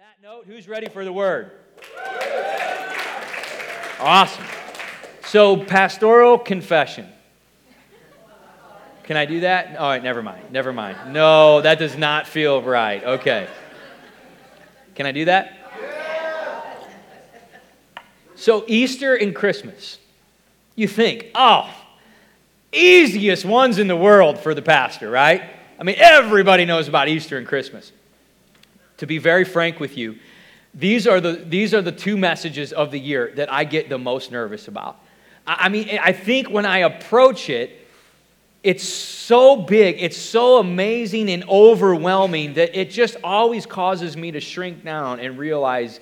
that note, who's ready for the word? Awesome. So, pastoral confession. Can I do that? All right, never mind. Never mind. No, that does not feel right. Okay. Can I do that? So, Easter and Christmas. You think, oh, easiest ones in the world for the pastor, right? I mean, everybody knows about Easter and Christmas to be very frank with you, these are the, these are the two messages of the year that I get the most nervous about. I, I mean, I think when I approach it, it's so big, it's so amazing and overwhelming that it just always causes me to shrink down and realize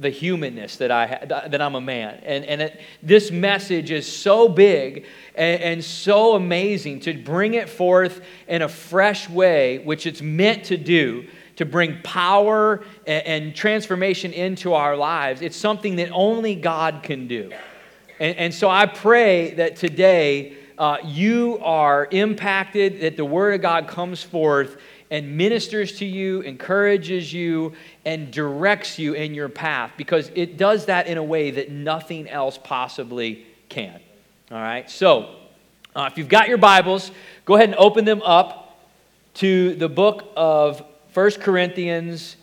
the humanness that I that I'm a man. And, and it, this message is so big and, and so amazing to bring it forth in a fresh way, which it's meant to do to bring power and, and transformation into our lives. It's something that only God can do. And, and so I pray that today uh, you are impacted, that the Word of God comes forth and ministers to you, encourages you, and directs you in your path because it does that in a way that nothing else possibly can. All right? So, uh, if you've got your Bibles, go ahead and open them up to the book of 1 Corinthians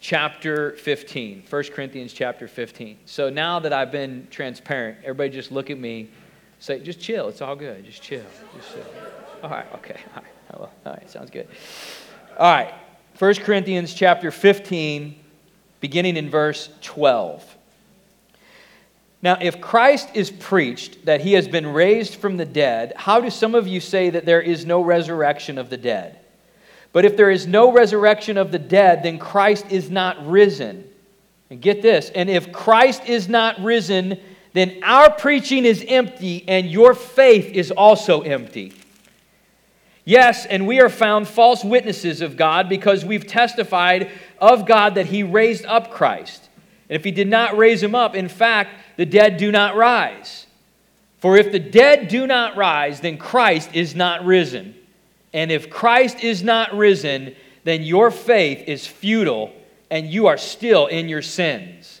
chapter 15. 1 Corinthians chapter 15. So now that I've been transparent, everybody just look at me, say, just chill. It's all good. Just chill. Just chill. All right, okay. All right, oh, well, all right sounds good. All right, 1 Corinthians chapter 15, beginning in verse 12. Now, if Christ is preached that he has been raised from the dead, how do some of you say that there is no resurrection of the dead? But if there is no resurrection of the dead, then Christ is not risen. And get this, and if Christ is not risen, then our preaching is empty and your faith is also empty. Yes, and we are found false witnesses of God because we've testified of God that He raised up Christ. And if He did not raise Him up, in fact, the dead do not rise. For if the dead do not rise, then Christ is not risen. And if Christ is not risen, then your faith is futile and you are still in your sins.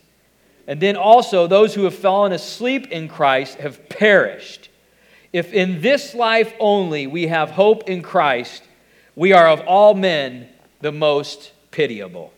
And then also, those who have fallen asleep in Christ have perished. If in this life only we have hope in Christ, we are of all men the most pitiable.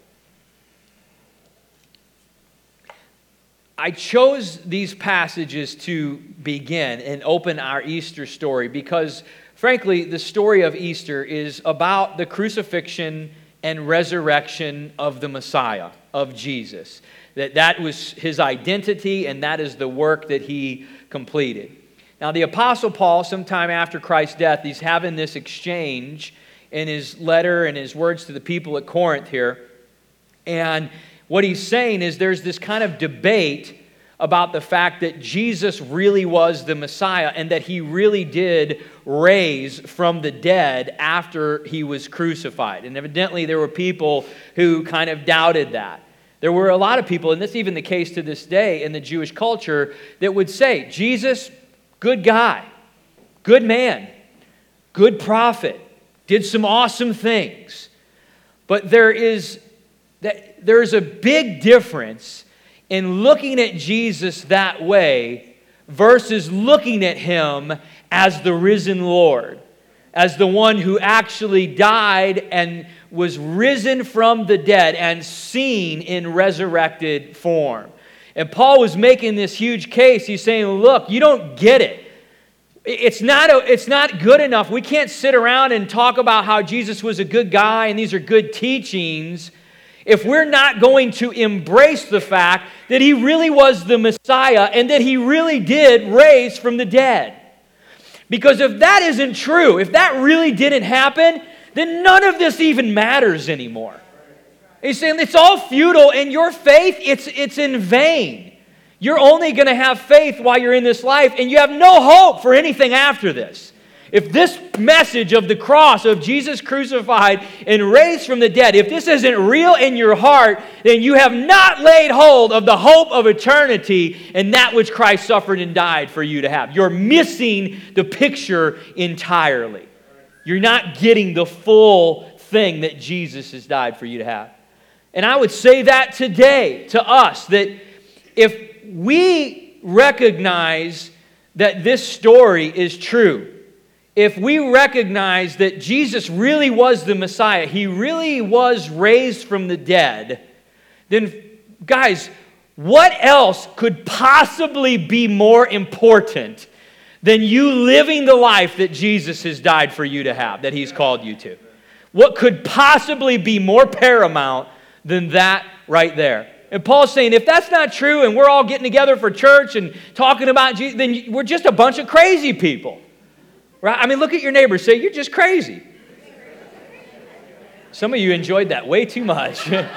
I chose these passages to begin and open our Easter story because Frankly, the story of Easter is about the crucifixion and resurrection of the Messiah, of Jesus. That that was his identity and that is the work that he completed. Now, the Apostle Paul, sometime after Christ's death, he's having this exchange in his letter and his words to the people at Corinth here. And what he's saying is there's this kind of debate about the fact that Jesus really was the Messiah and that he really did raise from the dead after he was crucified. And evidently, there were people who kind of doubted that. There were a lot of people, and this is even the case to this day in the Jewish culture, that would say, Jesus, good guy, good man, good prophet, did some awesome things. But there is, there is a big difference in looking at Jesus that way versus looking at him as the risen Lord, as the one who actually died and was risen from the dead and seen in resurrected form. And Paul was making this huge case. He's saying, Look, you don't get it. It's not, a, it's not good enough. We can't sit around and talk about how Jesus was a good guy and these are good teachings if we're not going to embrace the fact that he really was the Messiah and that he really did raise from the dead. Because if that isn't true, if that really didn't happen, then none of this even matters anymore. He's saying it's all futile and your faith, it's, it's in vain. You're only going to have faith while you're in this life and you have no hope for anything after this. If this message of the cross of Jesus crucified and raised from the dead, if this isn't real in your heart, then you have not laid hold of the hope of eternity and that which Christ suffered and died for you to have. You're missing the picture entirely. You're not getting the full thing that Jesus has died for you to have. And I would say that today to us that if we recognize that this story is true, if we recognize that Jesus really was the Messiah, he really was raised from the dead, then, guys, what else could possibly be more important than you living the life that Jesus has died for you to have, that he's called you to? What could possibly be more paramount than that right there? And Paul's saying, if that's not true and we're all getting together for church and talking about Jesus, then we're just a bunch of crazy people. Right? I mean, look at your neighbor. Say, you're just crazy. Some of you enjoyed that way too much. like,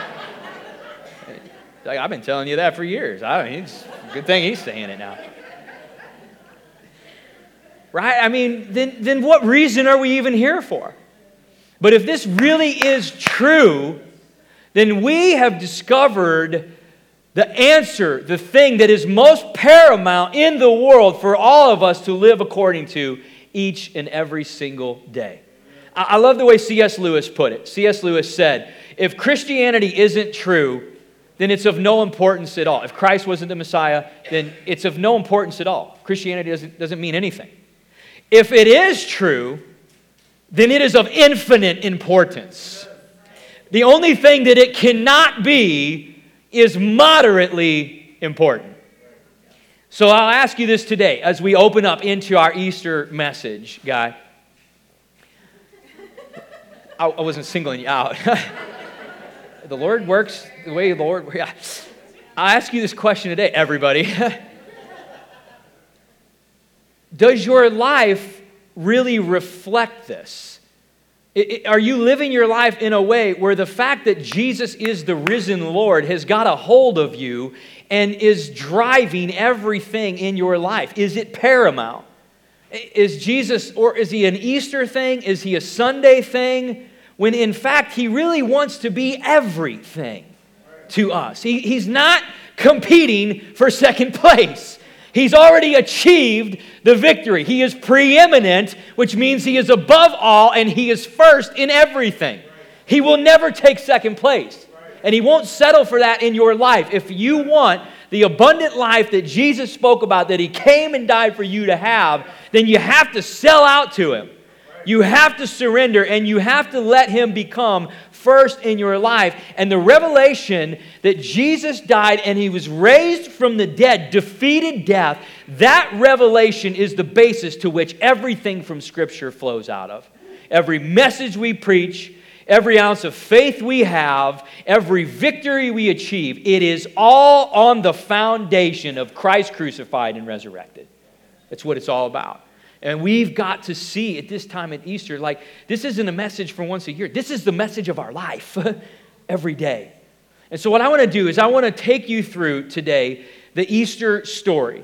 I've been telling you that for years. I mean, it's a good thing he's saying it now. Right? I mean, then, then what reason are we even here for? But if this really is true, then we have discovered the answer, the thing that is most paramount in the world for all of us to live according to each and every single day. I love the way C.S. Lewis put it. C.S. Lewis said, If Christianity isn't true, then it's of no importance at all. If Christ wasn't the Messiah, then it's of no importance at all. Christianity doesn't, doesn't mean anything. If it is true, then it is of infinite importance. The only thing that it cannot be is moderately important. So I'll ask you this today as we open up into our Easter message, guy. I, I wasn't singling you out. the Lord works the way the Lord. Yeah. I'll ask you this question today, everybody. Does your life really reflect this? Are you living your life in a way where the fact that Jesus is the risen Lord has got a hold of you and is driving everything in your life? Is it paramount? Is Jesus, or is he an Easter thing? Is he a Sunday thing? When in fact, he really wants to be everything to us. He, he's not competing for second place. He's already achieved the victory. He is preeminent, which means he is above all and he is first in everything. He will never take second place. And he won't settle for that in your life. If you want the abundant life that Jesus spoke about, that he came and died for you to have, then you have to sell out to him. You have to surrender and you have to let him become first in your life. And the revelation that Jesus died and he was raised from the dead, defeated death, that revelation is the basis to which everything from Scripture flows out of. Every message we preach, every ounce of faith we have, every victory we achieve, it is all on the foundation of Christ crucified and resurrected. That's what it's all about. And we've got to see at this time at Easter, like, this isn't a message for once a year. This is the message of our life every day. And so, what I want to do is, I want to take you through today the Easter story.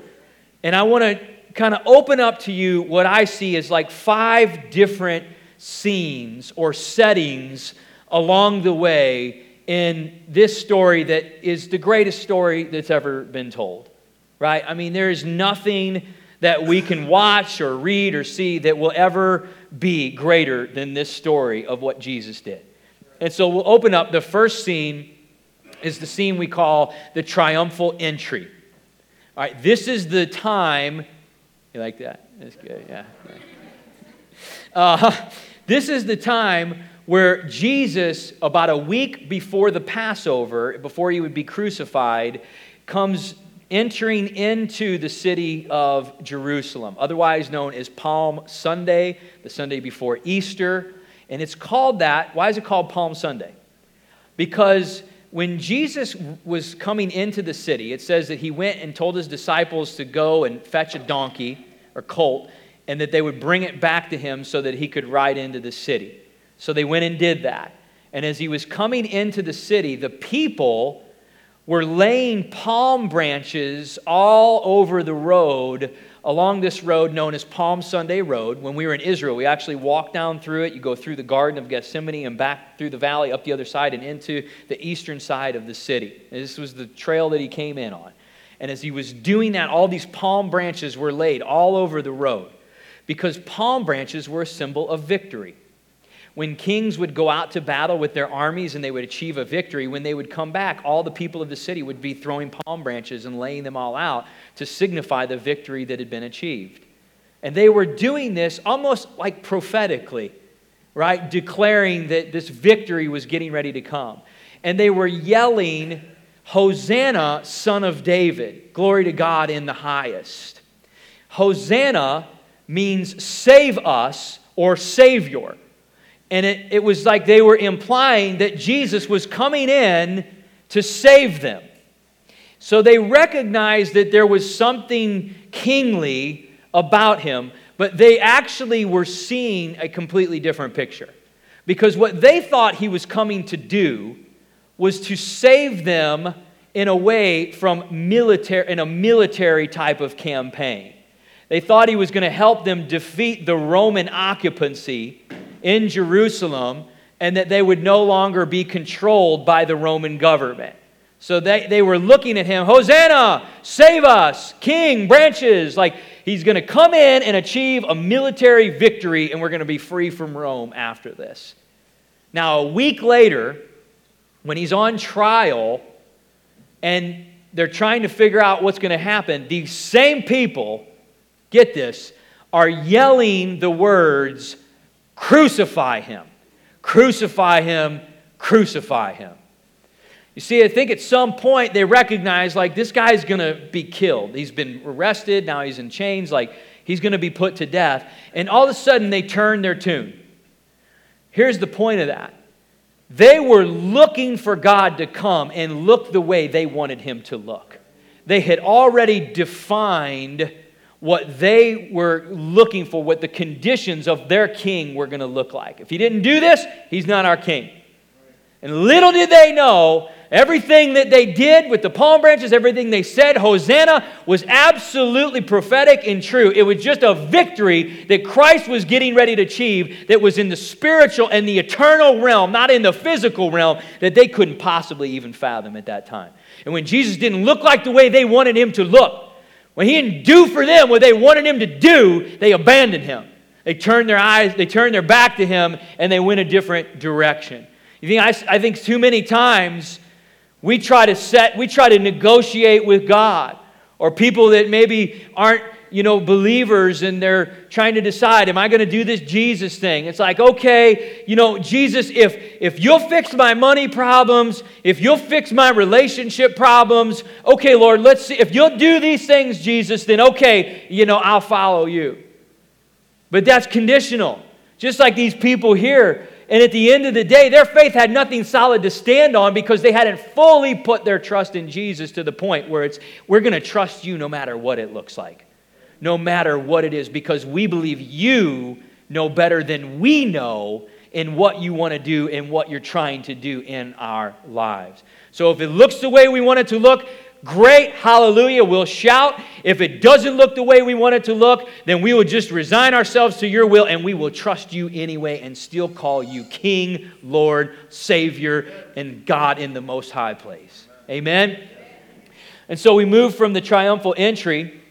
And I want to kind of open up to you what I see as like five different scenes or settings along the way in this story that is the greatest story that's ever been told. Right? I mean, there is nothing that we can watch or read or see that will ever be greater than this story of what Jesus did. And so we'll open up. The first scene is the scene we call the triumphal entry. All right, this is the time. You like that? That's good, yeah. Uh, this is the time where Jesus, about a week before the Passover, before he would be crucified, comes entering into the city of Jerusalem, otherwise known as Palm Sunday, the Sunday before Easter. And it's called that. Why is it called Palm Sunday? Because when Jesus was coming into the city, it says that he went and told his disciples to go and fetch a donkey or colt and that they would bring it back to him so that he could ride into the city. So they went and did that. And as he was coming into the city, the people were laying palm branches all over the road along this road known as Palm Sunday Road. When we were in Israel, we actually walked down through it. You go through the Garden of Gethsemane and back through the valley up the other side and into the eastern side of the city. And this was the trail that he came in on. And as he was doing that, all these palm branches were laid all over the road because palm branches were a symbol of victory. when kings would go out to battle with their armies and they would achieve a victory, when they would come back, all the people of the city would be throwing palm branches and laying them all out to signify the victory that had been achieved. And they were doing this almost like prophetically, right? Declaring that this victory was getting ready to come. And they were yelling, Hosanna, son of David. Glory to God in the highest. Hosanna means save us or savior. And it, it was like they were implying that Jesus was coming in to save them. So they recognized that there was something kingly about him, but they actually were seeing a completely different picture. Because what they thought he was coming to do was to save them in a way from military in a military type of campaign. They thought he was going to help them defeat the Roman occupancy in Jerusalem and that they would no longer be controlled by the Roman government. So they, they were looking at him, Hosanna, save us, king, branches. Like he's going to come in and achieve a military victory, and we're going to be free from Rome after this. Now, a week later, when he's on trial and they're trying to figure out what's going to happen, these same people, get this, are yelling the words, Crucify him. Crucify him. Crucify him. You see, I think at some point they recognize, like, this guy's going to be killed. He's been arrested, now he's in chains, like, he's going to be put to death. And all of a sudden they turn their tune. Here's the point of that they were looking for God to come and look the way they wanted him to look. They had already defined what they were looking for, what the conditions of their king were going to look like. If he didn't do this, he's not our king. And little did they know, everything that they did with the palm branches, everything they said, Hosanna, was absolutely prophetic and true. It was just a victory that Christ was getting ready to achieve that was in the spiritual and the eternal realm, not in the physical realm, that they couldn't possibly even fathom at that time. And when Jesus didn't look like the way they wanted him to look, when he didn't do for them what they wanted him to do, they abandoned him. They turned their eyes, they turned their back to him, and they went a different direction. You think, I, I think too many times we try to set, we try to negotiate with God, or people that maybe aren't you know, believers and they're trying to decide, am I going to do this Jesus thing? It's like, okay, you know, Jesus, if if you'll fix my money problems, if you'll fix my relationship problems, okay, Lord, let's see. If you'll do these things, Jesus, then okay, you know, I'll follow you. But that's conditional. Just like these people here. And at the end of the day, their faith had nothing solid to stand on because they hadn't fully put their trust in Jesus to the point where it's, we're going to trust you no matter what it looks like no matter what it is, because we believe you know better than we know in what you want to do and what you're trying to do in our lives. So if it looks the way we want it to look, great, hallelujah, we'll shout. If it doesn't look the way we want it to look, then we will just resign ourselves to your will and we will trust you anyway and still call you King, Lord, Savior, and God in the most high place. Amen? And so we move from the triumphal entry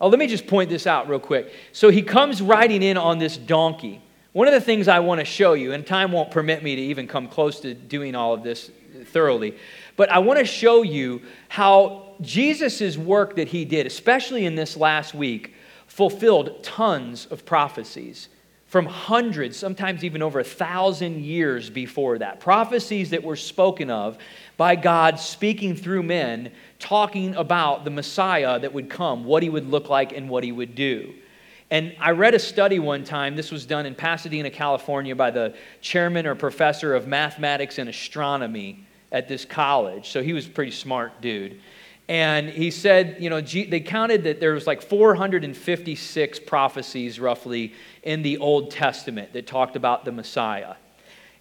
Oh, let me just point this out real quick. So he comes riding in on this donkey. One of the things I want to show you, and time won't permit me to even come close to doing all of this thoroughly, but I want to show you how Jesus' work that he did, especially in this last week, fulfilled tons of prophecies from hundreds, sometimes even over a thousand years before that. Prophecies that were spoken of by God speaking through men talking about the Messiah that would come, what he would look like, and what he would do. And I read a study one time, this was done in Pasadena, California, by the chairman or professor of mathematics and astronomy at this college. So he was a pretty smart dude. And he said, you know, they counted that there was like 456 prophecies roughly in the Old Testament that talked about the Messiah.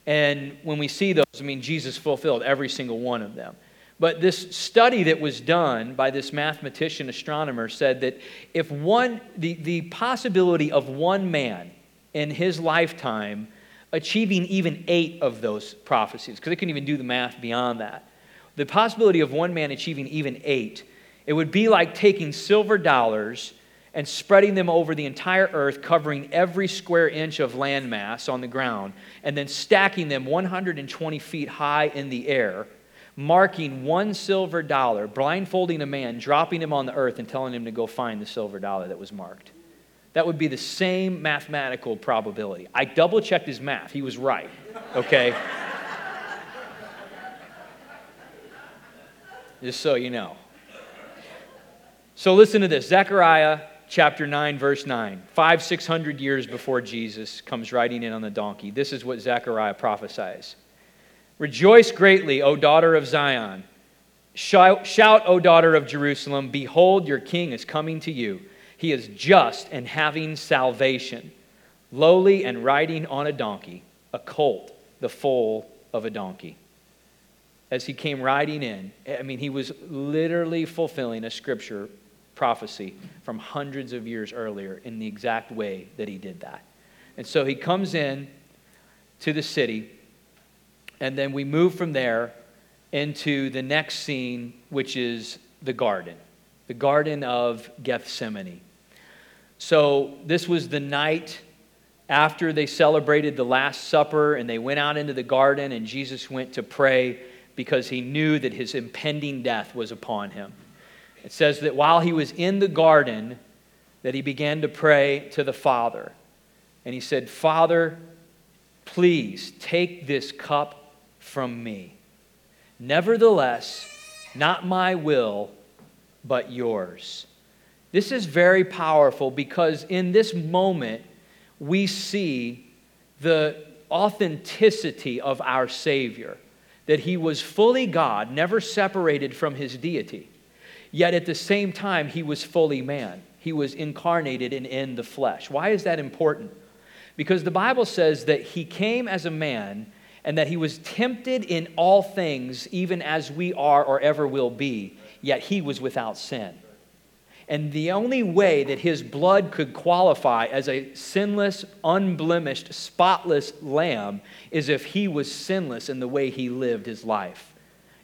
And when we see those, I mean, Jesus fulfilled every single one of them. But this study that was done by this mathematician astronomer said that if one, the, the possibility of one man in his lifetime achieving even eight of those prophecies, because they couldn't even do the math beyond that, the possibility of one man achieving even eight, it would be like taking silver dollars and spreading them over the entire earth, covering every square inch of landmass on the ground, and then stacking them 120 feet high in the air, marking one silver dollar, blindfolding a man, dropping him on the earth, and telling him to go find the silver dollar that was marked. That would be the same mathematical probability. I double checked his math. He was right, okay? Just so you know. So listen to this Zechariah chapter 9, verse 9. Five, six hundred years before Jesus comes riding in on the donkey. This is what Zechariah prophesies Rejoice greatly, O daughter of Zion. Shout, shout, O daughter of Jerusalem, behold, your king is coming to you. He is just and having salvation, lowly and riding on a donkey, a colt, the foal of a donkey. As he came riding in, I mean, he was literally fulfilling a scripture prophecy from hundreds of years earlier in the exact way that he did that. And so he comes in to the city, and then we move from there into the next scene, which is the garden, the Garden of Gethsemane. So this was the night after they celebrated the Last Supper and they went out into the garden, and Jesus went to pray because he knew that his impending death was upon him. It says that while he was in the garden, that he began to pray to the Father. And he said, Father, please take this cup from me. Nevertheless, not my will, but yours. This is very powerful because in this moment, we see the authenticity of our Savior, that he was fully God, never separated from his deity. Yet at the same time, he was fully man. He was incarnated and in the flesh. Why is that important? Because the Bible says that he came as a man and that he was tempted in all things, even as we are or ever will be, yet he was without sin. And the only way that his blood could qualify as a sinless, unblemished, spotless lamb is if he was sinless in the way he lived his life.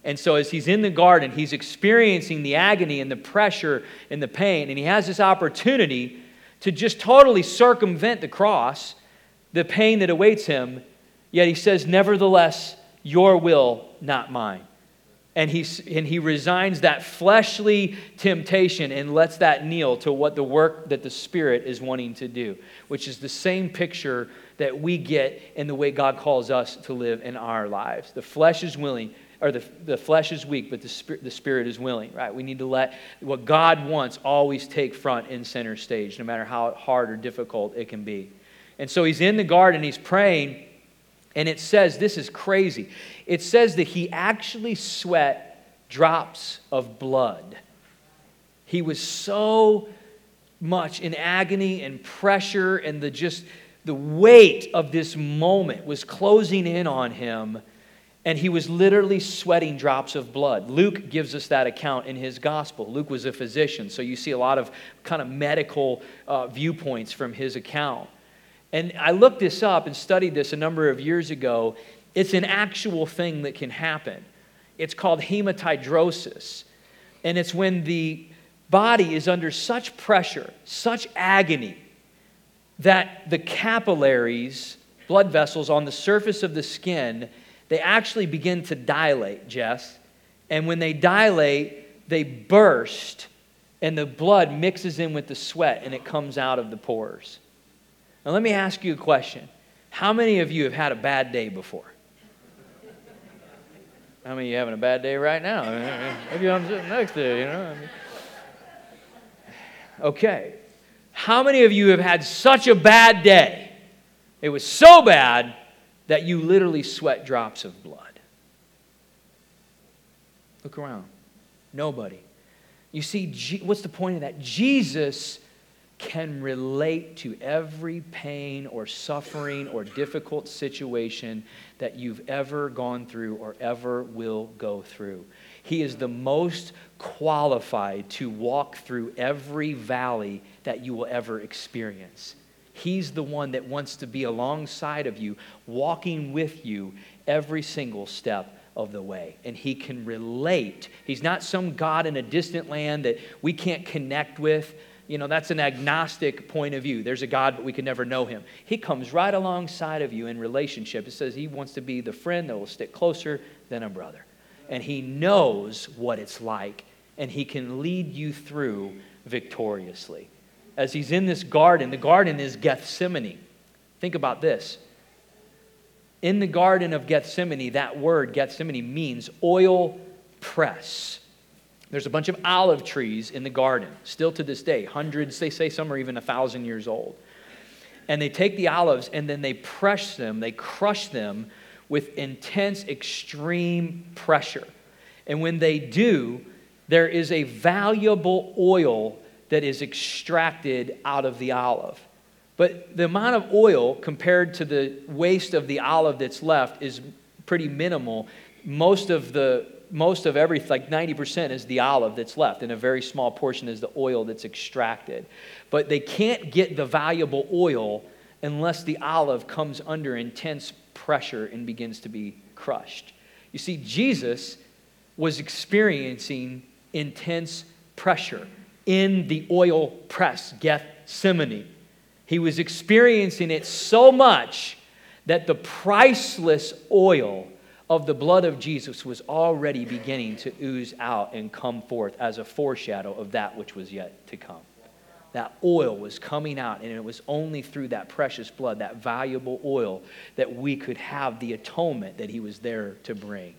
And so, as he's in the garden, he's experiencing the agony and the pressure and the pain, and he has this opportunity to just totally circumvent the cross, the pain that awaits him. Yet he says, Nevertheless, your will, not mine and he, and he resigns that fleshly temptation and lets that kneel to what the work that the Spirit is wanting to do, which is the same picture that we get in the way God calls us to live in our lives. The flesh is willing, or the, the flesh is weak, but the spirit, the spirit is willing, right? We need to let what God wants always take front in center stage, no matter how hard or difficult it can be. And so he's in the garden, he's praying, and it says, this is crazy. It says that he actually sweat drops of blood. He was so much in agony and pressure, and the just the weight of this moment was closing in on him, and he was literally sweating drops of blood. Luke gives us that account in his gospel. Luke was a physician, so you see a lot of kind of medical uh, viewpoints from his account. And I looked this up and studied this a number of years ago. It's an actual thing that can happen. It's called hematidrosis. And it's when the body is under such pressure, such agony, that the capillaries, blood vessels on the surface of the skin, they actually begin to dilate, Jess. And when they dilate, they burst, and the blood mixes in with the sweat and it comes out of the pores. Now, let me ask you a question. How many of you have had a bad day before? How many of you having a bad day right now? Maybe I'm sitting next to you, you know. Okay. How many of you have had such a bad day? It was so bad that you literally sweat drops of blood. Look around. Nobody. You see, what's the point of that? Jesus can relate to every pain or suffering or difficult situation that you've ever gone through or ever will go through. He is the most qualified to walk through every valley that you will ever experience. He's the one that wants to be alongside of you, walking with you every single step of the way. And he can relate. He's not some God in a distant land that we can't connect with you know, that's an agnostic point of view. There's a God, but we can never know him. He comes right alongside of you in relationship. It says he wants to be the friend that will stick closer than a brother. And he knows what it's like, and he can lead you through victoriously. As he's in this garden, the garden is Gethsemane. Think about this. In the Garden of Gethsemane, that word, Gethsemane, means oil press. There's a bunch of olive trees in the garden, still to this day. Hundreds, they say some are even a thousand years old. And they take the olives and then they press them, they crush them with intense, extreme pressure. And when they do, there is a valuable oil that is extracted out of the olive. But the amount of oil compared to the waste of the olive that's left is pretty minimal. Most of the most of everything, like 90% is the olive that's left, and a very small portion is the oil that's extracted. But they can't get the valuable oil unless the olive comes under intense pressure and begins to be crushed. You see, Jesus was experiencing intense pressure in the oil press, Gethsemane. He was experiencing it so much that the priceless oil of the blood of Jesus was already beginning to ooze out and come forth as a foreshadow of that which was yet to come. That oil was coming out, and it was only through that precious blood, that valuable oil, that we could have the atonement that he was there to bring.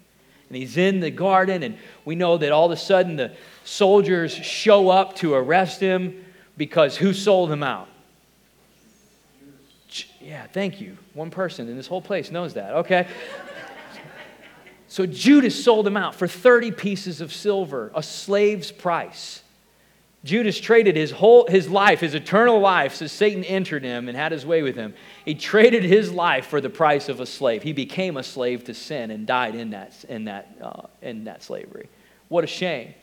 And he's in the garden, and we know that all of a sudden the soldiers show up to arrest him because who sold him out? Yeah, thank you. One person in this whole place knows that. Okay. So Judas sold him out for 30 pieces of silver, a slave's price. Judas traded his whole his life, his eternal life, so Satan entered him and had his way with him. He traded his life for the price of a slave. He became a slave to sin and died in that in that uh, in that slavery. What a shame.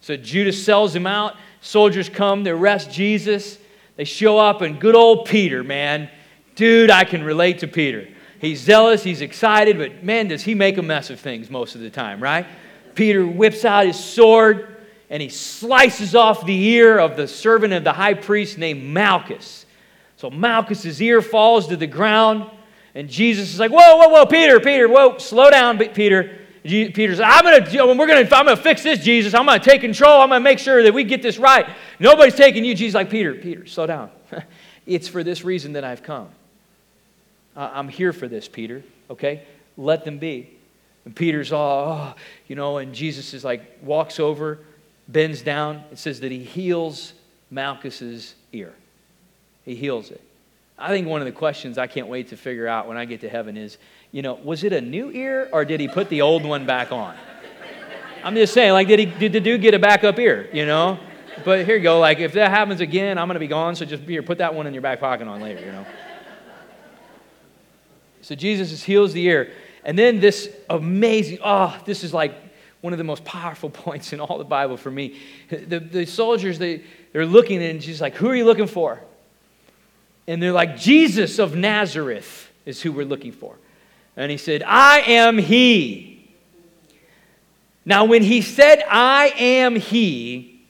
So Judas sells him out. Soldiers come, they arrest Jesus. They show up, and good old Peter, man, dude, I can relate to Peter. He's zealous, he's excited, but man, does he make a mess of things most of the time, right? Peter whips out his sword and he slices off the ear of the servant of the high priest named Malchus. So Malchus's ear falls to the ground, and Jesus is like, "Whoa, whoa, whoa, Peter, Peter, whoa, slow down, Peter." Peter's, I'm gonna, we're gonna, I'm gonna fix this, Jesus. I'm gonna take control. I'm gonna make sure that we get this right. Nobody's taking you. Jesus, like Peter, Peter, slow down. it's for this reason that I've come. I'm here for this, Peter, okay? Let them be. And Peter's all, oh, you know, and Jesus is like, walks over, bends down. It says that he heals Malchus's ear. He heals it. I think one of the questions I can't wait to figure out when I get to heaven is, you know, was it a new ear or did he put the old one back on? I'm just saying, like, did, he, did the dude get a backup ear, you know? But here you go, like, if that happens again, I'm going to be gone, so just here, put that one in your back pocket on later, you know? So Jesus heals the ear. And then this amazing, oh, this is like one of the most powerful points in all the Bible for me. The, the soldiers, they, they're looking and she's like, Who are you looking for? And they're like, Jesus of Nazareth is who we're looking for. And he said, I am he. Now, when he said, I am he,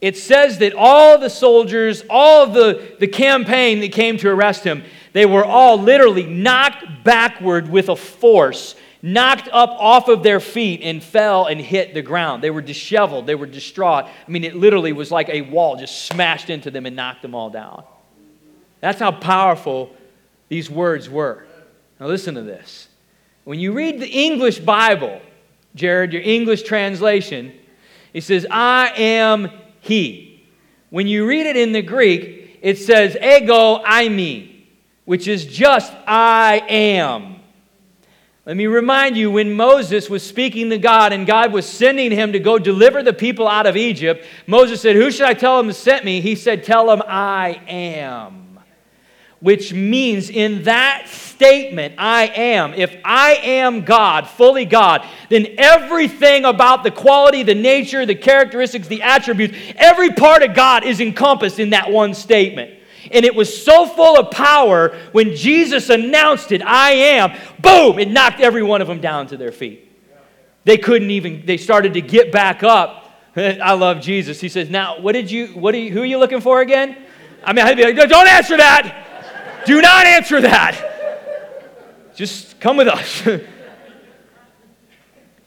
it says that all the soldiers, all the, the campaign that came to arrest him, they were all literally knocked backward with a force, knocked up off of their feet, and fell and hit the ground. They were disheveled, they were distraught. I mean, it literally was like a wall just smashed into them and knocked them all down. That's how powerful these words were. Now, listen to this. When you read the English Bible, Jared, your English translation, it says, I am He. When you read it in the Greek, it says, ego eimi which is just I am. Let me remind you when Moses was speaking to God and God was sending him to go deliver the people out of Egypt, Moses said, Who should I tell him sent me? He said, Tell him I am. Which means in that statement, I am, if I am God, fully God, then everything about the quality, the nature, the characteristics, the attributes, every part of God is encompassed in that one statement. And it was so full of power when Jesus announced it, I am, boom, it knocked every one of them down to their feet. They couldn't even, they started to get back up, I love Jesus. He says, Now, what did you, what are you, who are you looking for again? I mean, I'd be like, Don't answer that. Do not answer that. Just come with us.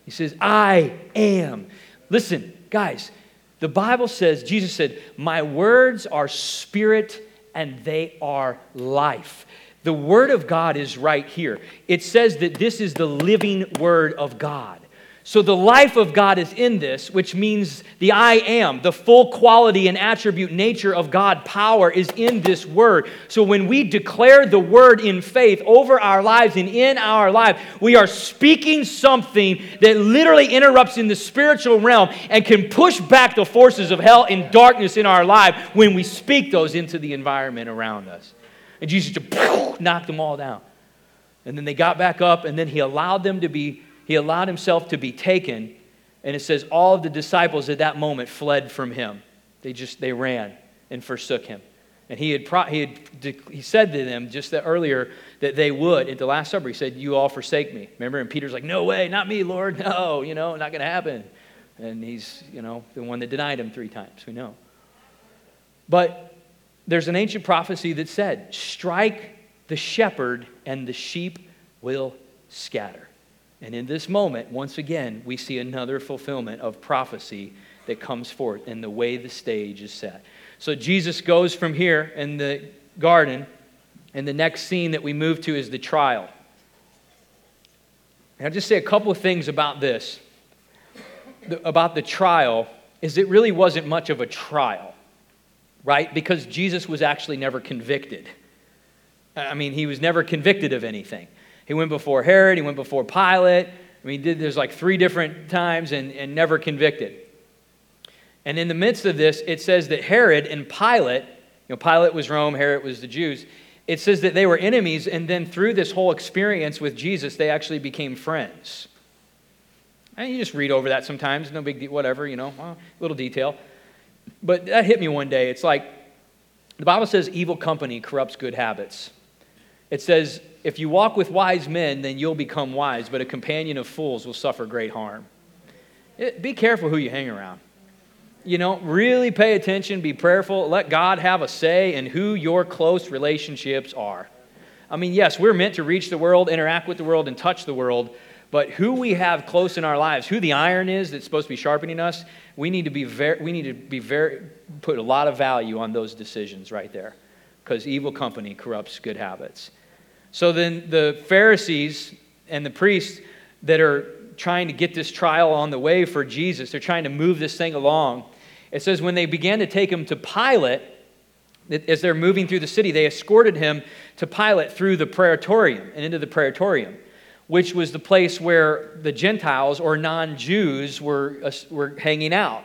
he says, I am. Listen, guys, the Bible says, Jesus said, My words are spirit and they are life. The Word of God is right here. It says that this is the living Word of God. So the life of God is in this, which means the I am, the full quality and attribute nature of God power is in this word. So when we declare the word in faith over our lives and in our life, we are speaking something that literally interrupts in the spiritual realm and can push back the forces of hell and darkness in our life when we speak those into the environment around us. And Jesus just knocked them all down. And then they got back up, and then he allowed them to be he allowed himself to be taken. And it says all of the disciples at that moment fled from him. They just, they ran and forsook him. And he had, pro, he had he said to them just that earlier that they would at the Last Supper. He said, You all forsake me. Remember? And Peter's like, No way, not me, Lord. No, you know, not going to happen. And he's, you know, the one that denied him three times. We know. But there's an ancient prophecy that said, Strike the shepherd, and the sheep will scatter. And in this moment, once again, we see another fulfillment of prophecy that comes forth in the way the stage is set. So Jesus goes from here in the garden, and the next scene that we move to is the trial. And I'll just say a couple of things about this. About the trial is it really wasn't much of a trial, right? Because Jesus was actually never convicted. I mean, he was never convicted of anything. He went before Herod, he went before Pilate. I mean, did, there's like three different times and, and never convicted. And in the midst of this, it says that Herod and Pilate, you know, Pilate was Rome, Herod was the Jews. It says that they were enemies, and then through this whole experience with Jesus, they actually became friends. And you just read over that sometimes, no big deal, whatever, you know, well, little detail. But that hit me one day. It's like the Bible says evil company corrupts good habits. It says if you walk with wise men, then you'll become wise, but a companion of fools will suffer great harm. It, be careful who you hang around. You know, really pay attention, be prayerful, let God have a say in who your close relationships are. I mean, yes, we're meant to reach the world, interact with the world, and touch the world, but who we have close in our lives, who the iron is that's supposed to be sharpening us, we need to be very, we need to be very, put a lot of value on those decisions right there, because evil company corrupts good habits. So then the Pharisees and the priests that are trying to get this trial on the way for Jesus, they're trying to move this thing along. It says, when they began to take him to Pilate, as they're moving through the city, they escorted him to Pilate through the praetorium and into the praetorium, which was the place where the Gentiles or non Jews were, uh, were hanging out.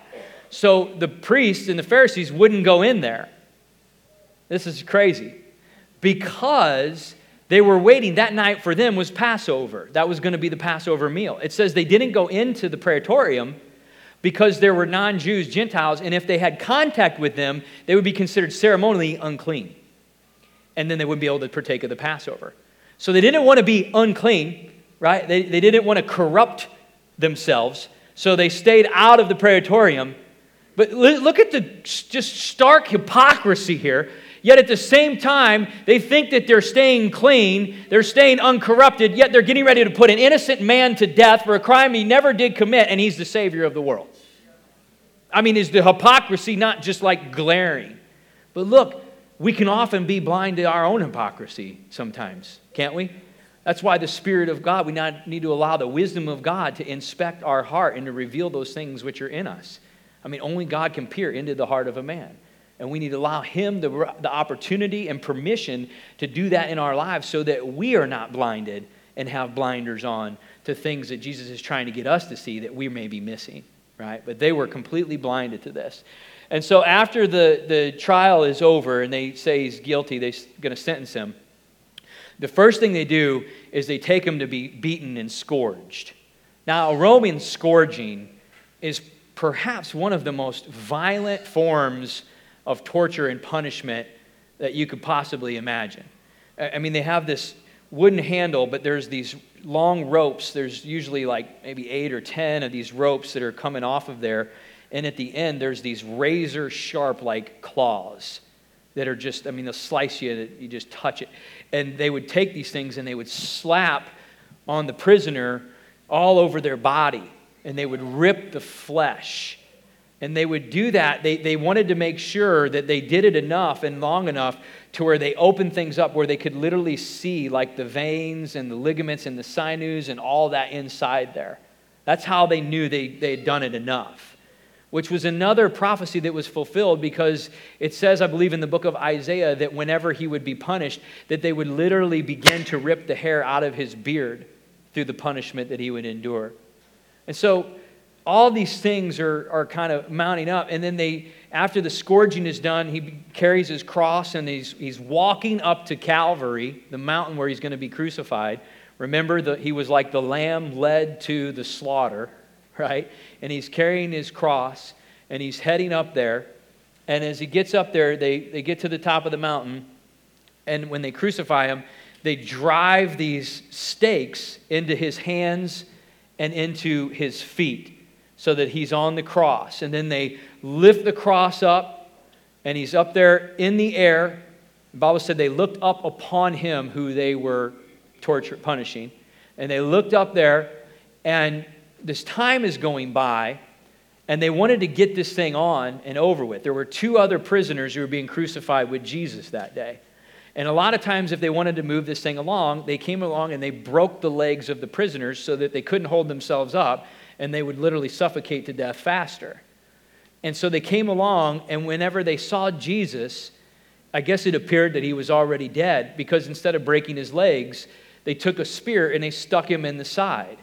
So the priests and the Pharisees wouldn't go in there. This is crazy. Because they were waiting that night for them was Passover. That was going to be the Passover meal. It says they didn't go into the praetorium because there were non Jews, Gentiles, and if they had contact with them, they would be considered ceremonially unclean. And then they wouldn't be able to partake of the Passover. So they didn't want to be unclean, right? They, they didn't want to corrupt themselves. So they stayed out of the praetorium. But look at the just stark hypocrisy here. Yet at the same time, they think that they're staying clean, they're staying uncorrupted, yet they're getting ready to put an innocent man to death for a crime he never did commit, and he's the Savior of the world. I mean, is the hypocrisy not just like glaring? But look, we can often be blind to our own hypocrisy sometimes, can't we? That's why the Spirit of God, we need to allow the wisdom of God to inspect our heart and to reveal those things which are in us. I mean, only God can peer into the heart of a man. And we need to allow Him the, the opportunity and permission to do that in our lives so that we are not blinded and have blinders on to things that Jesus is trying to get us to see that we may be missing, right? But they were completely blinded to this. And so after the, the trial is over and they say he's guilty, they're going to sentence him. The first thing they do is they take him to be beaten and scourged. Now, a Roman scourging is perhaps one of the most violent forms of torture and punishment that you could possibly imagine. I mean, they have this wooden handle, but there's these long ropes. There's usually like maybe eight or ten of these ropes that are coming off of there. And at the end, there's these razor sharp, like claws that are just, I mean, they'll slice you, you just touch it. And they would take these things and they would slap on the prisoner all over their body. And they would rip the flesh. And they would do that. They, they wanted to make sure that they did it enough and long enough to where they opened things up where they could literally see like the veins and the ligaments and the sinews and all that inside there. That's how they knew they, they had done it enough, which was another prophecy that was fulfilled because it says, I believe, in the book of Isaiah that whenever he would be punished, that they would literally begin to rip the hair out of his beard through the punishment that he would endure. And so all these things are, are kind of mounting up. And then they, after the scourging is done, he carries his cross and he's, he's walking up to Calvary, the mountain where he's going to be crucified. Remember that he was like the lamb led to the slaughter, right? And he's carrying his cross and he's heading up there. And as he gets up there, they, they get to the top of the mountain. And when they crucify him, they drive these stakes into his hands and into his feet so that he's on the cross. And then they lift the cross up, and he's up there in the air. The Bible said they looked up upon him who they were torture punishing. And they looked up there, and this time is going by, and they wanted to get this thing on and over with. There were two other prisoners who were being crucified with Jesus that day. And a lot of times, if they wanted to move this thing along, they came along and they broke the legs of the prisoners so that they couldn't hold themselves up and they would literally suffocate to death faster. And so they came along, and whenever they saw Jesus, I guess it appeared that he was already dead because instead of breaking his legs, they took a spear and they stuck him in the side.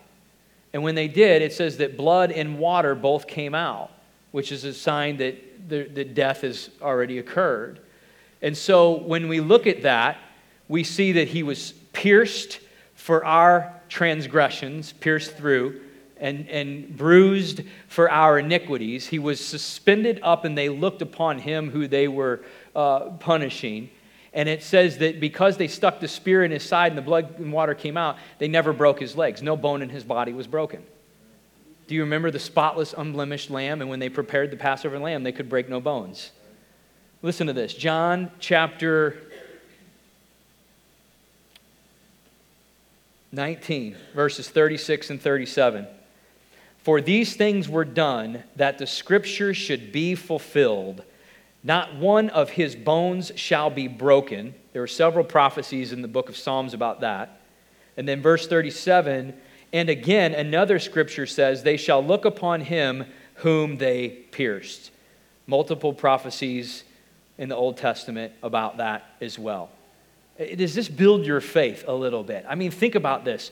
And when they did, it says that blood and water both came out, which is a sign that the, the death has already occurred. And so when we look at that, we see that he was pierced for our transgressions, pierced through, and, and bruised for our iniquities. He was suspended up, and they looked upon him who they were uh, punishing. And it says that because they stuck the spear in his side and the blood and water came out, they never broke his legs. No bone in his body was broken. Do you remember the spotless, unblemished lamb? And when they prepared the Passover lamb, they could break no bones. Listen to this John chapter 19, verses 36 and 37. For these things were done that the scripture should be fulfilled. Not one of his bones shall be broken. There are several prophecies in the book of Psalms about that. And then verse 37 and again, another scripture says, They shall look upon him whom they pierced. Multiple prophecies in the Old Testament about that as well. Eh, does this build your faith a little bit? I mean, think about this.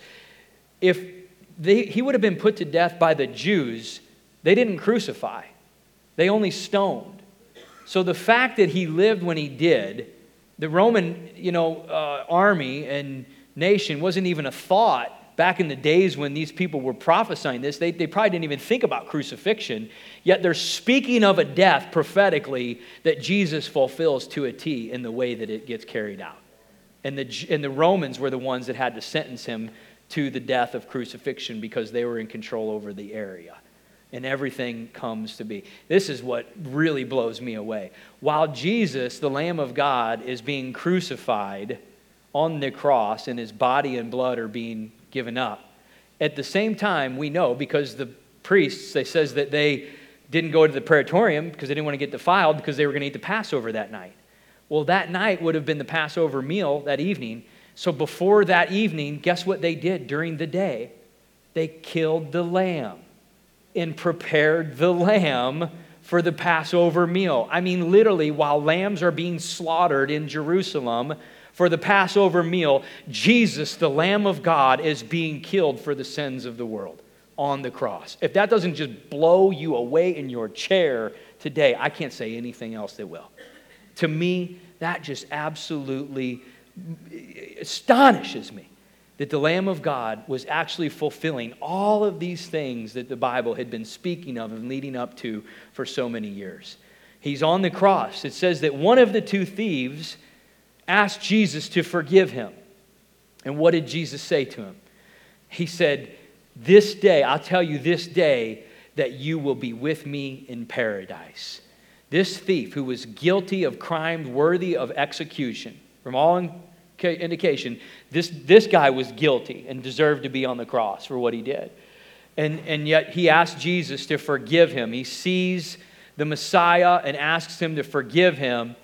If they, he would have been put to death by the Jews, they didn't crucify, they only stoned. So the fact that he lived when he did, the Roman you know, uh, army and nation wasn't even a thought back in the days when these people were prophesying this, they, they probably didn't even think about crucifixion. Yet they're speaking of a death prophetically that Jesus fulfills to a T in the way that it gets carried out. And the, and the Romans were the ones that had to sentence him to the death of crucifixion because they were in control over the area. And everything comes to be. This is what really blows me away. While Jesus, the Lamb of God, is being crucified on the cross and his body and blood are being given up. At the same time, we know because the priests, they says that they didn't go to the praetorium because they didn't want to get defiled because they were going to eat the Passover that night. Well, that night would have been the Passover meal that evening. So before that evening, guess what they did during the day? They killed the lamb and prepared the lamb for the Passover meal. I mean, literally, while lambs are being slaughtered in Jerusalem, for the Passover meal, Jesus, the Lamb of God, is being killed for the sins of the world on the cross. If that doesn't just blow you away in your chair today, I can't say anything else that will. To me, that just absolutely astonishes me that the Lamb of God was actually fulfilling all of these things that the Bible had been speaking of and leading up to for so many years. He's on the cross. It says that one of the two thieves asked Jesus to forgive him. And what did Jesus say to him? He said, This day, I'll tell you this day, that you will be with me in paradise. This thief, who was guilty of crimes worthy of execution, from all indication, this, this guy was guilty and deserved to be on the cross for what he did. And, and yet he asked Jesus to forgive him. He sees the Messiah and asks him to forgive him.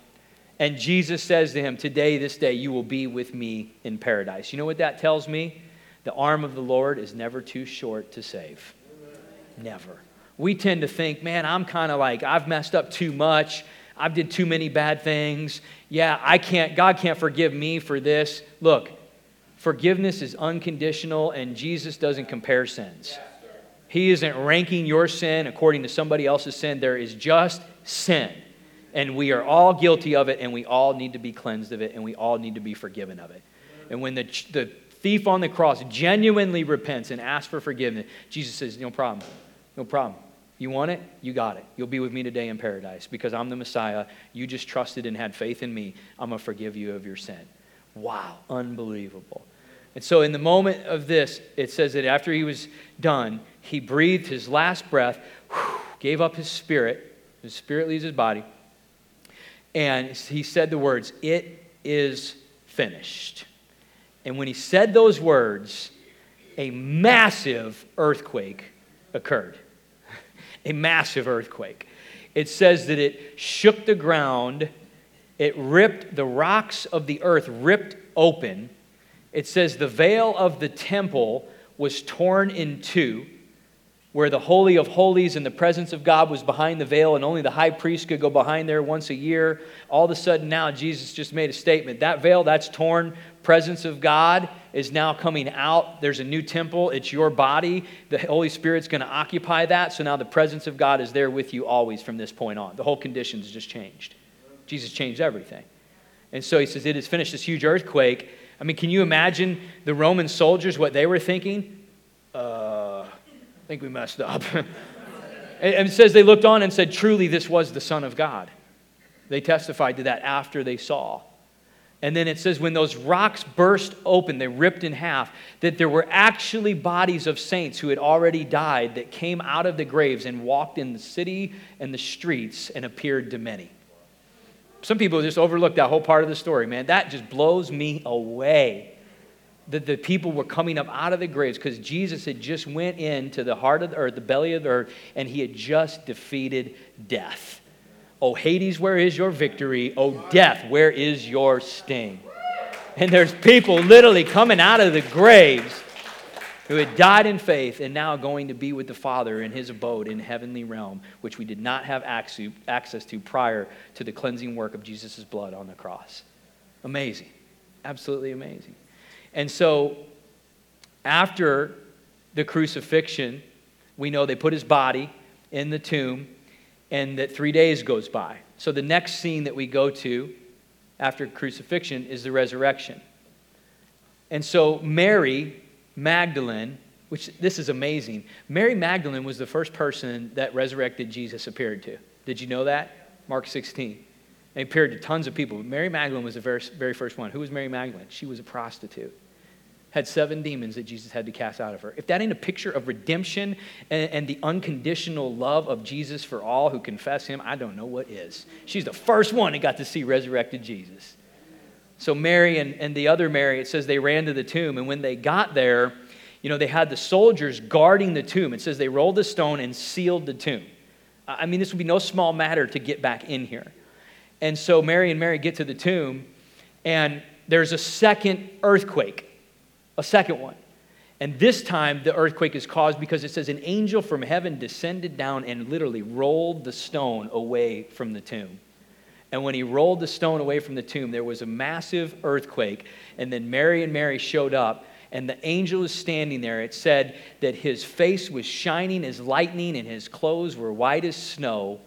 And Jesus says to him, Today, this day, you will be with me in paradise. You know what that tells me? The arm of the Lord is never too short to save. Never. We tend to think, man, I'm kind of like, I've messed up too much. I've did too many bad things. Yeah, I can't, God can't forgive me for this. Look, forgiveness is unconditional and Jesus doesn't compare sins. He isn't ranking your sin according to somebody else's sin. There is just sin. And we are all guilty of it, and we all need to be cleansed of it, and we all need to be forgiven of it. And when the, the thief on the cross genuinely repents and asks for forgiveness, Jesus says, No problem. No problem. You want it? You got it. You'll be with me today in paradise because I'm the Messiah. You just trusted and had faith in me. I'm going to forgive you of your sin. Wow, unbelievable. And so, in the moment of this, it says that after he was done, he breathed his last breath, gave up his spirit. His spirit leaves his body. And he said the words, It is finished. And when he said those words, a massive earthquake occurred a massive earthquake. It says that it shook the ground, it ripped the rocks of the earth, ripped open. It says the veil of the temple was torn in two, where the Holy of Holies and the presence of God was behind the veil, and only the high priest could go behind there once a year. All of a sudden, now Jesus just made a statement. That veil, that's torn presence of God is now coming out. There's a new temple. It's your body. The Holy Spirit's going to occupy that. So now the presence of God is there with you always from this point on. The whole conditions just changed. Jesus changed everything. And so he says, It has finished this huge earthquake. I mean, can you imagine the Roman soldiers, what they were thinking? Uh, think we messed up. and it says they looked on and said, Truly, this was the Son of God. They testified to that after they saw. And then it says, when those rocks burst open, they ripped in half, that there were actually bodies of saints who had already died that came out of the graves and walked in the city and the streets and appeared to many. Some people just overlooked that whole part of the story, man. That just blows me away. That the people were coming up out of the graves because Jesus had just went into the heart of the earth, the belly of the earth, and he had just defeated death. Oh, Hades, where is your victory? Oh, death, where is your sting? And there's people literally coming out of the graves who had died in faith and now going to be with the Father in his abode in heavenly realm, which we did not have access to prior to the cleansing work of Jesus' blood on the cross. Amazing. Absolutely amazing. And so, after the crucifixion, we know they put his body in the tomb and that three days goes by. So the next scene that we go to after crucifixion is the resurrection. And so Mary Magdalene, which this is amazing, Mary Magdalene was the first person that resurrected Jesus appeared to. Did you know that? Mark 16. And appeared to tons of people. But Mary Magdalene was the very, very first one. Who was Mary Magdalene? She was a prostitute had seven demons that Jesus had to cast out of her. If that ain't a picture of redemption and, and, the unconditional love of Jesus for all who confess him, I don't know what is. She's the first one that got to see resurrected Jesus. So, Mary and, and the other Mary, it says they ran to the tomb, and when they got there, you know, they had the soldiers guarding the tomb. It says they rolled the stone and sealed the tomb. I mean, this would be no small matter to get back in here. And so, Mary and Mary get to the tomb, and there's a second earthquake a second one. And this time, the earthquake is caused because it says an angel from heaven descended down and literally rolled the stone away from the tomb. And when he rolled the stone away from the tomb, there was a massive earthquake. And then Mary and Mary showed up, and the angel was standing there. It said that his face was shining as lightning, and his clothes were white as snow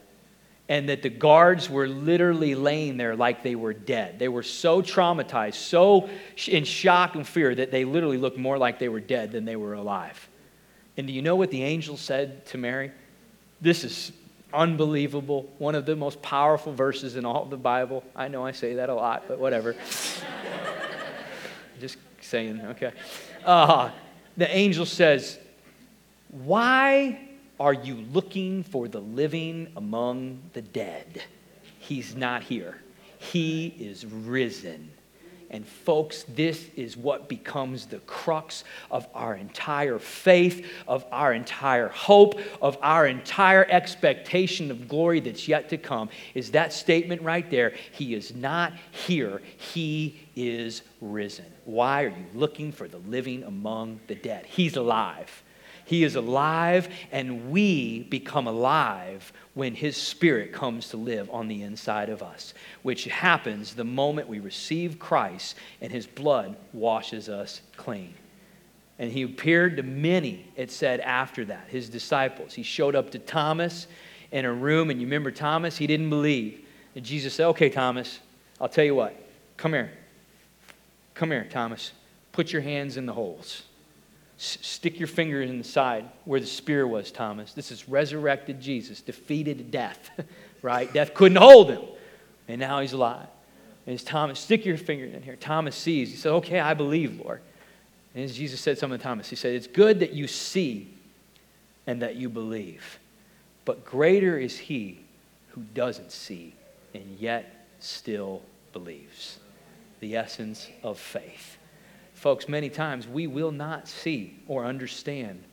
and that the guards were literally laying there like they were dead. They were so traumatized, so in shock and fear that they literally looked more like they were dead than they were alive. And do you know what the angel said to Mary? This is unbelievable. One of the most powerful verses in all of the Bible. I know I say that a lot, but whatever. Just saying, okay. Uh, the angel says, Why Are you looking for the living among the dead? He's not here. He is risen. And, folks, this is what becomes the crux of our entire faith, of our entire hope, of our entire expectation of glory that's yet to come. Is that statement right there? He is not here, He is risen. Why are you looking for the living among the dead? He's alive. He is alive, and we become alive when His Spirit comes to live on the inside of us, which happens the moment we receive Christ and His blood washes us clean. And He appeared to many, it said after that, His disciples. He showed up to Thomas in a room, and you remember Thomas? He didn't believe. And Jesus said, Okay, Thomas, I'll tell you what. Come here. Come here, Thomas. Put your hands in the holes. Stick your finger in the side where the spear was, Thomas. This is resurrected Jesus, defeated death, right? Death couldn't hold him, and now he's alive. And as Thomas, stick your finger in here. Thomas sees. He said, Okay, I believe, Lord. And Jesus said something to Thomas, he said, It's good that you see and that you believe, but greater is he who doesn't see and yet still believes. The essence of faith. Folks, many times we will not see or understand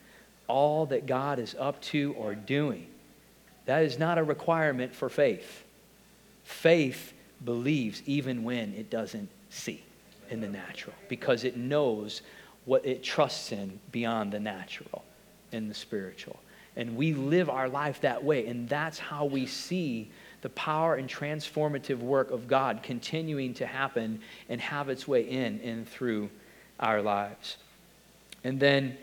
all that God is up to or doing. That is not a requirement for faith. Faith believes even when it doesn't see in the natural because it knows what it trusts in beyond the natural and the spiritual. And we live our life that way, and that's how we see the power and transformative work of God continuing to happen and have its way in and through our lives. And then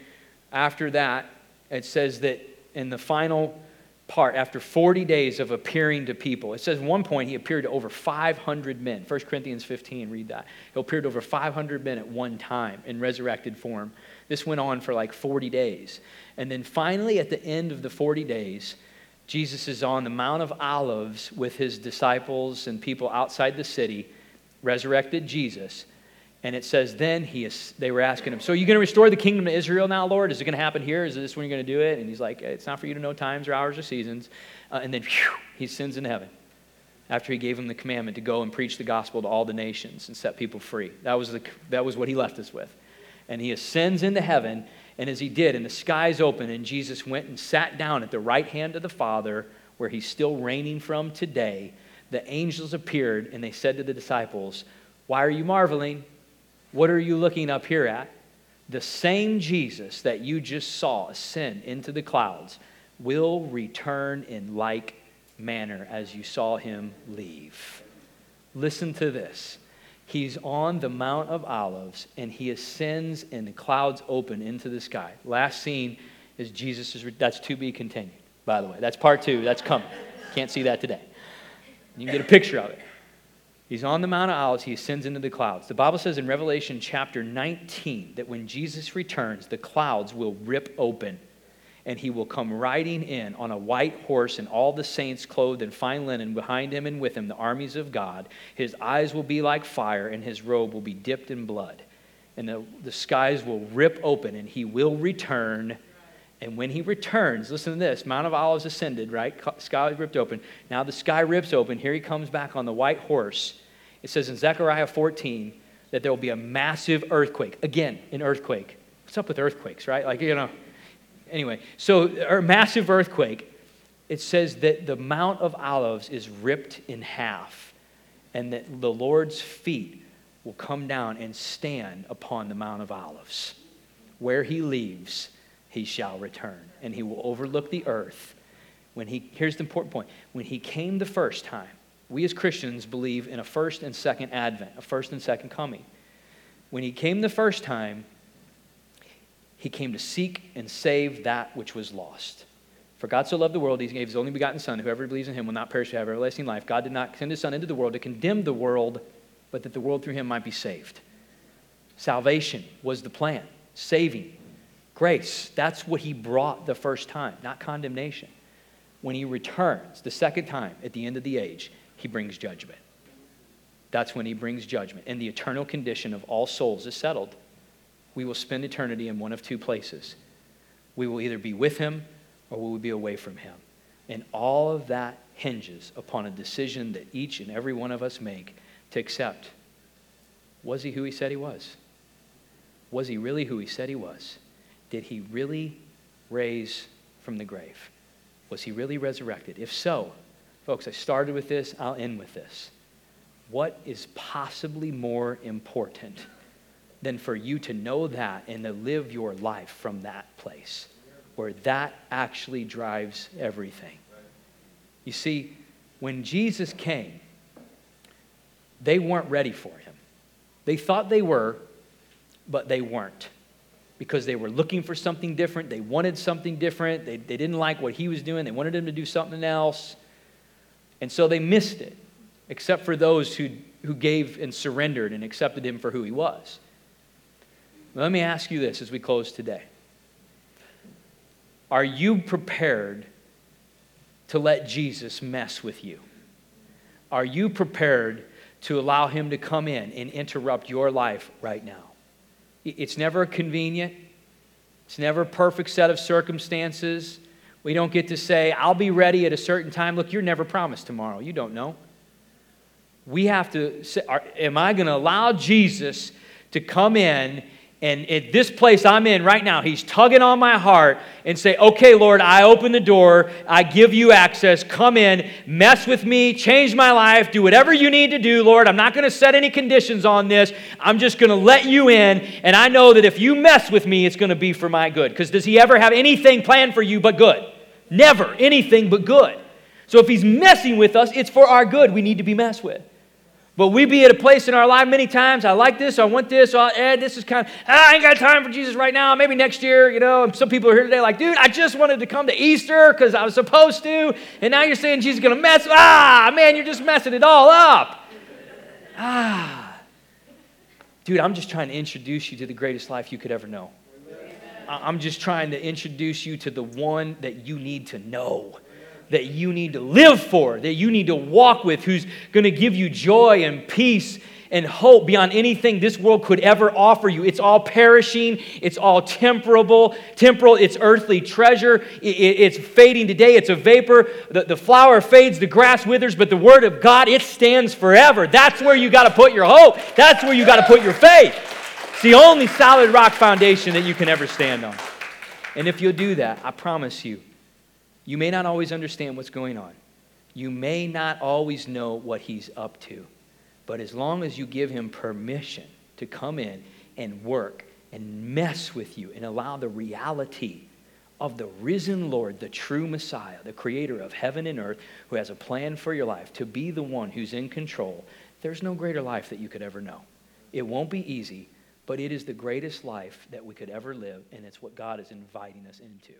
after that, it says that in the final part, after 40 days of appearing to people, it says at one point he appeared to over 500 men. 1 Corinthians 15, read that. He appeared to over 500 men at one time in resurrected form. This went on for like 40 days. And then finally, at the end of the 40 days, Jesus is on the Mount of Olives with his disciples and people outside the city, resurrected Jesus. And it says, then he is, they were asking him, So are you going to restore the kingdom to Israel now, Lord? Is it going to happen here? Is this when you're going to do it? And he's like, It's not for you to know times or hours or seasons. Uh, and then whew, he sends into heaven after he gave him the commandment to go and preach the gospel to all the nations and set people free. That was, the, that was what he left us with. And he ascends into heaven. And as he did, and the skies opened, and Jesus went and sat down at the right hand of the Father, where he's still reigning from today, the angels appeared and they said to the disciples, Why are you marveling? What are you looking up here at? The same Jesus that you just saw ascend into the clouds will return in like manner as you saw him leave. Listen to this. He's on the Mount of Olives and he ascends and the clouds open into the sky. Last scene is Jesus is that's to be continued, by the way. That's part two. That's coming. Can't see that today. You can get a picture of it. He's on the Mount of Olives, he ascends into the clouds. The Bible says in Revelation chapter 19 that when Jesus returns, the clouds will rip open and he will come riding in on a white horse, and all the saints clothed in fine linen behind him and with him, the armies of God. His eyes will be like fire, and his robe will be dipped in blood. And the, the skies will rip open, and he will return. And when he returns, listen to this Mount of Olives ascended, right? Sky ripped open. Now the sky rips open. Here he comes back on the white horse. It says in Zechariah 14 that there will be a massive earthquake. Again, an earthquake. What's up with earthquakes, right? Like, you know, Anyway, so a massive earthquake. It says that the Mount of Olives is ripped in half, and that the Lord's feet will come down and stand upon the Mount of Olives. Where he leaves, he shall return, and he will overlook the earth. When he, here's the important point when he came the first time, we as Christians believe in a first and second advent, a first and second coming. When he came the first time, he came to seek and save that which was lost. For God so loved the world, he gave his only begotten Son. Whoever believes in him will not perish but have everlasting life. God did not send his Son into the world to condemn the world, but that the world through him might be saved. Salvation was the plan, saving, grace. That's what he brought the first time, not condemnation. When he returns the second time at the end of the age, he brings judgment. That's when he brings judgment. And the eternal condition of all souls is settled we will spend eternity in one of two places. We will either be with him or we will be away from Him? And all of that hinges upon a decision that each and every one of us make to accept was He who He said He was? Was He really who He said He was? Did He really raise from the grave? Was He really resurrected? If so, folks, I started with this, I'll end with this. What is possibly more important than for you to know that and to live your life from that place where that actually drives everything? You see, when Jesus came, they weren't ready for him. They thought they were, but they weren't because they were looking for something different. They wanted something different. They, they didn't like what he was doing. They wanted him to do something else. And so they missed it, except for those who, who gave and surrendered and accepted him for who he was. Let me ask you this as we close today Are you prepared to let Jesus mess with you? Are you prepared to allow him to come in and interrupt your life right now? It's never convenient. It's never a perfect set of circumstances. We don't get to say, I'll be ready at a certain time. Look, you're never promised tomorrow. You don't know. We have to say, Am I going to allow Jesus to come in and at this place I'm in right now, he's tugging on my heart and say, Okay, Lord, I open the door. I give you access. Come in, mess with me, change my life, do whatever you need to do, Lord. I'm not going to set any conditions on this. I'm just going to let you in. And I know that if you mess with me, it's going to be for my good. Because does he ever have anything planned for you but good? Never. Anything but good. So if he's messing with us, it's for our good. We need to be messed with. But we be at a place in our life many times, I like this, I want this, oh, Ed, this is kind of, ah, I ain't got time for Jesus right now, maybe next year, you know. And some people are here today like, dude, I just wanted to come to Easter because I was supposed to, and now you're saying Jesus is going to mess, ah, man, you're just messing it all up. Ah. Dude, I'm just trying to introduce you to the greatest life you could ever know. I'm just trying to introduce you to the one that you need to know that you need to live for, that you need to walk with, who's going to give you joy and peace and hope beyond anything this world could ever offer you. It's all perishing, it's all temporal, temporal, it's earthly treasure, it's fading today, it's a vapor. The, the flower fades, the grass withers, but the word of God, it stands forever. That's where you got to put your hope, that's where you got to put your faith. It's the only solid rock foundation that you can ever stand on. And if you'll do that, I promise you, you may not always understand what's going on. You may not always know what he's up to. But as long as you give him permission to come in and work and mess with you and allow the reality of the risen Lord, the true Messiah, the creator of heaven and earth, who has a plan for your life, to be the one who's in control, there's no greater life that you could ever know. It won't be easy, but it is the greatest life that we could ever live, and it's what God is inviting us into.